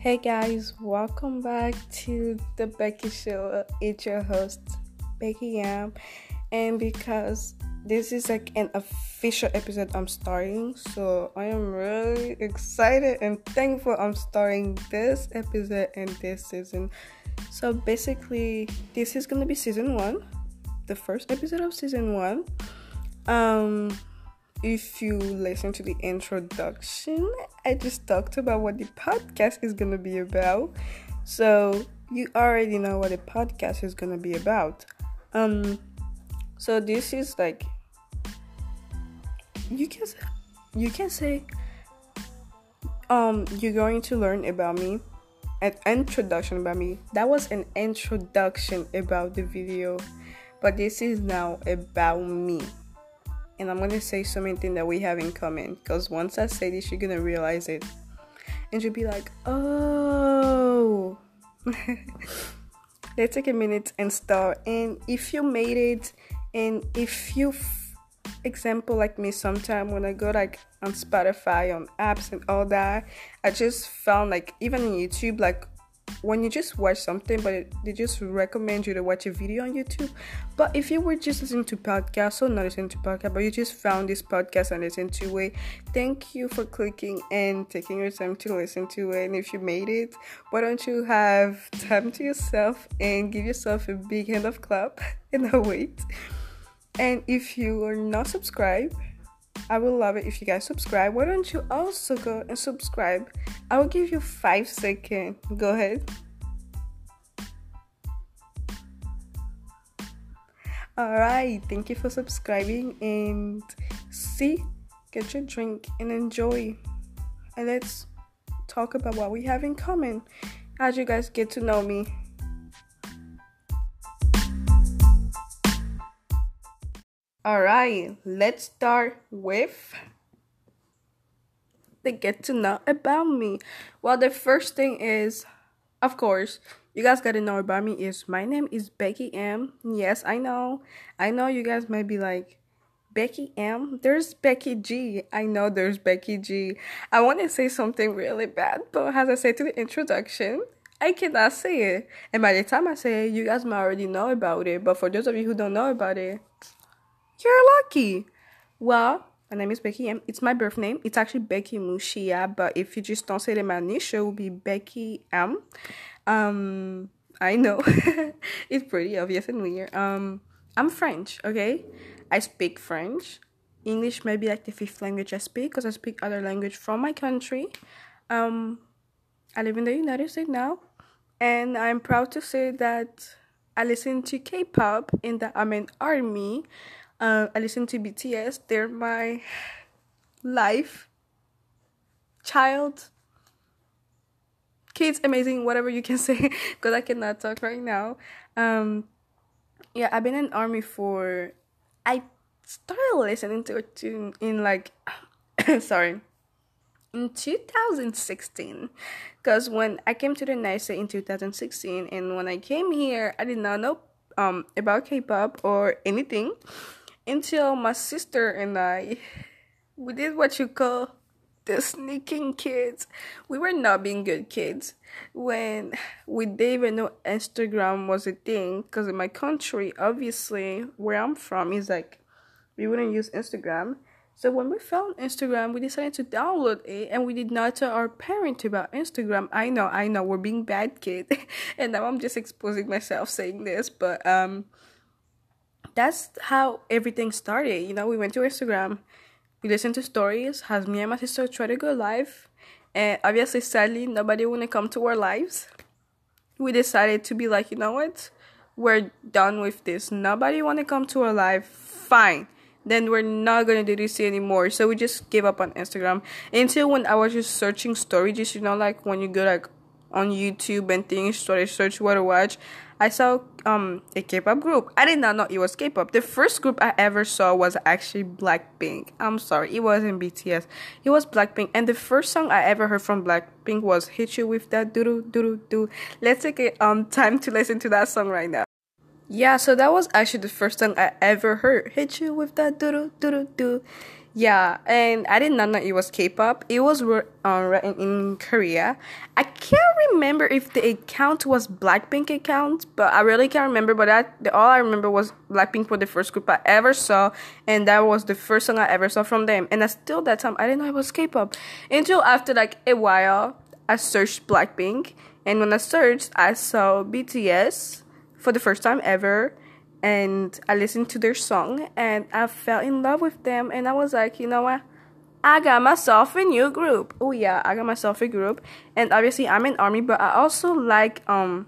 Hey guys, welcome back to the Becky Show. It's your host, Becky M. And because this is like an official episode I'm starting, so I am really excited and thankful I'm starting this episode and this season. So basically, this is gonna be season one, the first episode of season one. Um, if you listen to the introduction, I just talked about what the podcast is going to be about. So, you already know what the podcast is going to be about. Um so this is like you can you can say um you're going to learn about me an introduction about me. That was an introduction about the video, but this is now about me and I'm gonna say so many things that we have in common. Because once I say this, you're gonna realize it, and you'll be like, "Oh." Let's take a minute and start. And if you made it, and if you, f- example like me, sometime when I go like on Spotify, on apps and all that, I just found like even in YouTube, like when you just watch something, but they just recommend you to watch a video on YouTube. But if you were just listening to podcasts or not listening to podcast, but you just found this podcast and listened to it, thank you for clicking and taking your time to listen to it. And if you made it, why don't you have time to yourself and give yourself a big hand of clap and a wait. And if you are not subscribed, I would love it if you guys subscribe. Why don't you also go and subscribe? I will give you five seconds. Go ahead. Alright, thank you for subscribing and see, get your drink and enjoy. And let's talk about what we have in common as you guys get to know me. All right, let's start with the get to know about me. Well, the first thing is, of course, you guys gotta know about me is my name is Becky M. Yes, I know. I know you guys might be like, Becky M. There's Becky G. I know there's Becky G. I want to say something really bad, but as I said to the introduction, I cannot say it. And by the time I say it, you guys might already know about it. But for those of you who don't know about it, you're lucky. Well, my name is Becky M. It's my birth name. It's actually Becky Mushia, but if you just don't say the my initial, it will be Becky M. Um, I know it's pretty obvious and weird. Um, I'm French. Okay, I speak French. English may be like the fifth language I speak because I speak other language from my country. Um, I live in the United States now, and I'm proud to say that I listen to K-pop in the I'm an army. Uh, I listen to BTS. They're my life, child, kids, amazing, whatever you can say, because I cannot talk right now. Um, yeah, I've been in army for. I started listening to it in, in like, sorry, in 2016 because when i came to the nisa in 2016 and when i came here i did not know um about k-pop or anything until my sister and I we did what you call the sneaking kids. We were not being good kids when we didn't even know Instagram was a thing. Because in my country, obviously, where I'm from, is like we wouldn't use Instagram. So when we found Instagram, we decided to download it, and we did not tell our parents about Instagram. I know, I know, we're being bad kid, and now I'm just exposing myself saying this, but um that's how everything started. You know, we went to Instagram, we listened to stories, has me and my sister try to go live, and obviously, sadly, nobody wanna come to our lives. We decided to be like, you know what, we're done with this. Nobody wanna come to our live. Fine. Then we're not gonna do this anymore. So we just gave up on Instagram until when I was just searching stories. You know, like when you go like on YouTube and things, started search what to watch. I saw um a K-pop group. I did not know it was K-pop. The first group I ever saw was actually Blackpink. I'm sorry, it wasn't BTS. It was Blackpink, and the first song I ever heard from Blackpink was "Hit You with That Doo Doo Doo Doo." Let's take a um time to listen to that song right now. Yeah, so that was actually the first song I ever heard. Hit you with that doo doo doo doo. Yeah, and I did not know it was K-pop. It was uh, written in Korea. I can't remember if the account was Blackpink account, but I really can't remember. But that all I remember was Blackpink was the first group I ever saw, and that was the first song I ever saw from them. And I still that time I didn't know it was K-pop until after like a while I searched Blackpink, and when I searched, I saw BTS for the first time ever and I listened to their song and I fell in love with them and I was like, you know what? I got myself a new group. Oh yeah, I got myself a group. And obviously I'm in army, but I also like um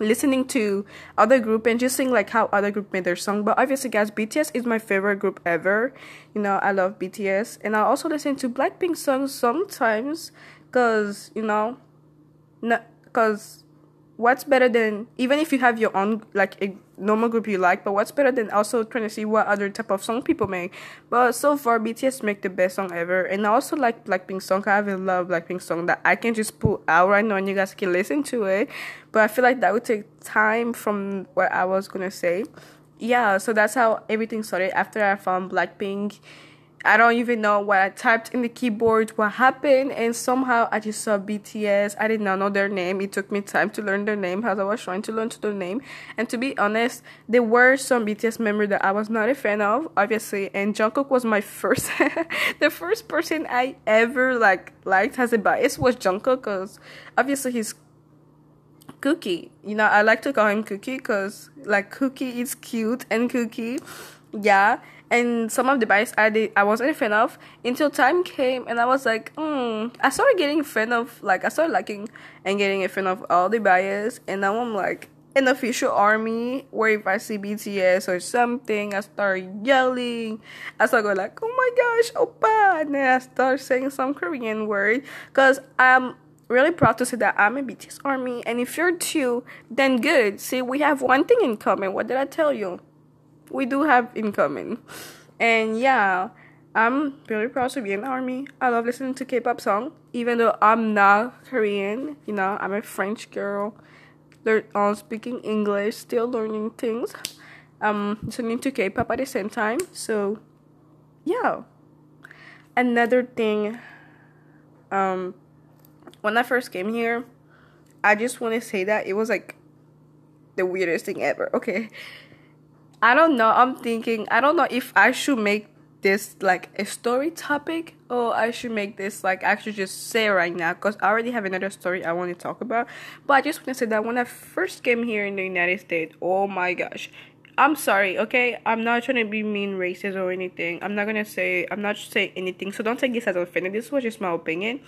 listening to other group and just seeing like how other group made their song. But obviously guys, BTS is my favorite group ever. You know, I love BTS and I also listen to Blackpink songs sometimes cuz you know, not cuz what's better than even if you have your own like a normal group you like but what's better than also trying to see what other type of song people make? But so far bts make the best song ever. And i also like blackpink song. I have a love blackpink song that i can just pull out right now and you guys can listen to it. But i feel like that would take time from what i was gonna say. Yeah so that's how everything started. After i found blackpink I don't even know what I typed in the keyboard, what happened, and somehow I just saw BTS. I did not know their name. It took me time to learn their name as I was trying to learn to their name. And to be honest, there were some BTS members that I was not a fan of, obviously. And Jungkook was my first, the first person I ever like liked as a bias was Jungkook, cause obviously he's Cookie. You know, I like to call him Cookie, cause like Cookie is cute and Cookie, yeah and some of the bias I did I wasn't a fan of until time came and I was like, hmm. I started getting a fan of like I started liking and getting a fan of all the bias and now I'm like an official army where if I see BTS or something I start yelling. I start going like, Oh my gosh, oppa and then I start saying some Korean word because I'm really proud to say that I'm a BTS army and if you're too then good. See we have one thing in common. What did I tell you? We do have in common. And yeah, I'm really proud to be in the army. I love listening to K-pop song, even though I'm not Korean. You know, I'm a French girl. Learn on speaking English, still learning things. Um, listening to K-pop at the same time. So, yeah. Another thing, um, when I first came here, I just want to say that it was like the weirdest thing ever. Okay, I don't know. I'm thinking, I don't know if I should make this like a story topic or I should make this like I should just say right now because I already have another story I want to talk about. But I just want to say that when I first came here in the United States, oh my gosh. I'm sorry, okay? I'm not trying to be mean racist or anything. I'm not gonna say I'm not saying anything, so don't take this as offended. This was just my opinion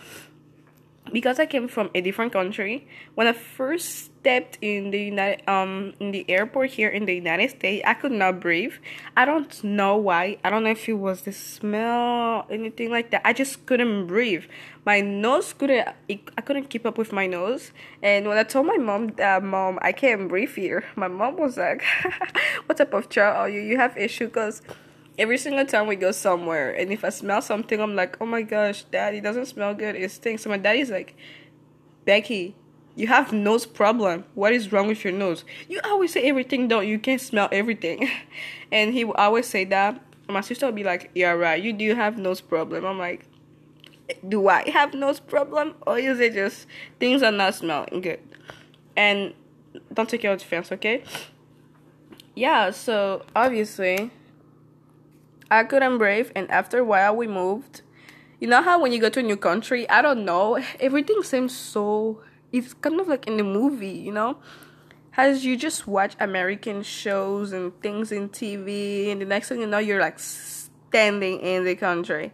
because I came from a different country, when I first stepped in the United um in the airport here in the United States, I could not breathe. I don't know why. I don't know if it was the smell, anything like that. I just couldn't breathe. My nose couldn't. I couldn't keep up with my nose. And when I told my mom that, mom, I can't breathe here, my mom was like, "What type of child are you? You have issue?" Cause every single time we go somewhere and if I smell something I'm like, Oh my gosh, daddy doesn't smell good, it stinks. So my daddy's like, Becky, you have nose problem. What is wrong with your nose? You always say everything though, you can't smell everything. and he will always say that. My sister will be like, Yeah, right, you do have nose problem. I'm like, Do I have nose problem? Or is it just things are not smelling good? And don't take your offense, okay? Yeah, so obviously I couldn't brave, and after a while, we moved. You know how when you go to a new country, I don't know, everything seems so. It's kind of like in the movie, you know? As you just watch American shows and things in TV, and the next thing you know, you're like standing in the country.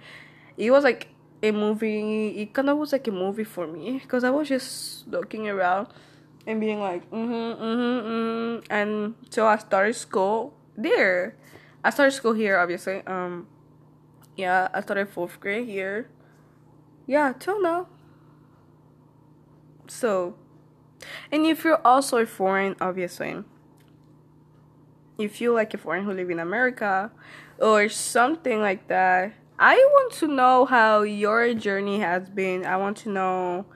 It was like a movie, it kind of was like a movie for me because I was just looking around and being like, mm hmm, mm hmm, mm hmm. And so I started school there I started school here, obviously. Um, yeah, I started fourth grade here. Yeah, till now. So, and if you're also a foreign, obviously, if you like a foreign who live in America or something like that, I want to know how your journey has been. I want to know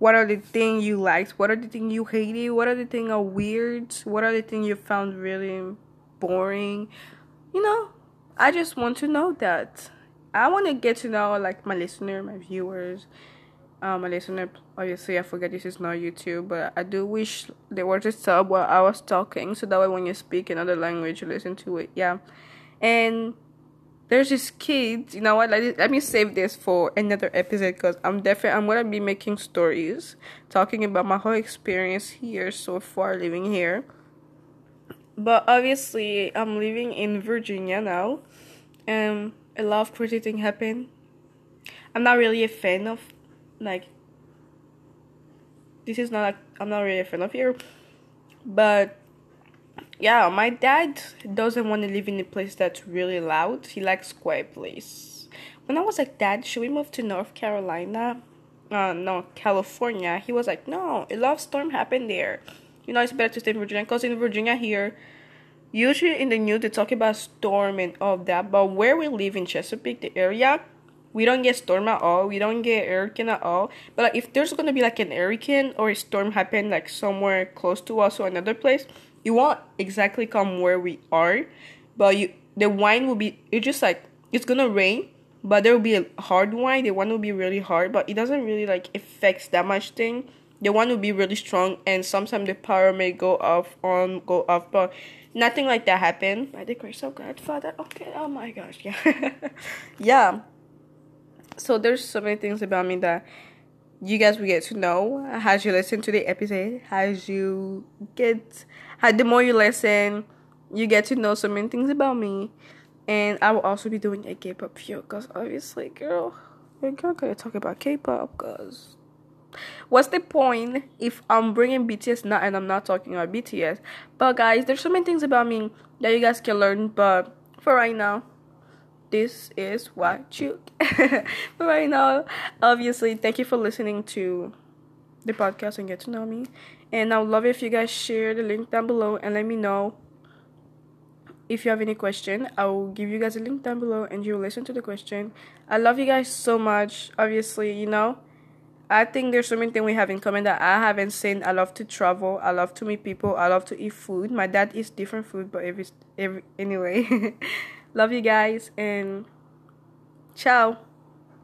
what are the things you liked what are the things you hated what are the things are weird what are the things you found really boring you know i just want to know that. I want to get to know like my listener my viewers. Um, my listener obviously i forget this is not youtube but i do wish there was a sub while i was talking so that way when you speak another language you listen to it yeah. And there's this kid you know what let, let me save this for another episode because i'm definitely i'm gonna be making stories talking about my whole experience here so far living here but obviously i'm living in virginia now and a lot of crazy things happen i'm not really a fan of like this is not like i'm not really a fan of here but yeah, my dad doesn't want to live in a place that's really loud. He likes quiet place. When I was like, Dad, should we move to North Carolina? Uh, no, California. He was like, No, a lot of storm happened there. You know, it's better to stay in Virginia because in Virginia here, usually in the news they talk about storm and all that. But where we live in Chesapeake, the area, we don't get storm at all. We don't get hurricane at all. But like, if there's gonna be like an hurricane or a storm happen like somewhere close to us or another place, it won't exactly come where we are, but you the wine will be it's just like it's gonna rain, but there will be a hard wine. The one will be really hard, but it doesn't really like affects that much thing. The one will be really strong, and sometimes the power may go off on go off, but nothing like that happened. By the grace of God, Father. Okay. Oh my gosh. Yeah. yeah. So there's so many things about me that you guys will get to know as you listen to the episode, as you get the more you listen, you get to know so many things about me. And I will also be doing a K-pop video because obviously, girl, we're not gonna talk about K-pop because what's the point if I'm bringing BTS now and I'm not talking about BTS? But guys, there's so many things about me that you guys can learn. But for right now, this is what you. but right now, obviously, thank you for listening to the podcast and get to know me. And I would love if you guys share the link down below and let me know if you have any question. I will give you guys a link down below and you will listen to the question. I love you guys so much. Obviously, you know, I think there's so many things we have in common that I haven't seen. I love to travel. I love to meet people. I love to eat food. My dad eats different food, but every, every anyway. love you guys and ciao.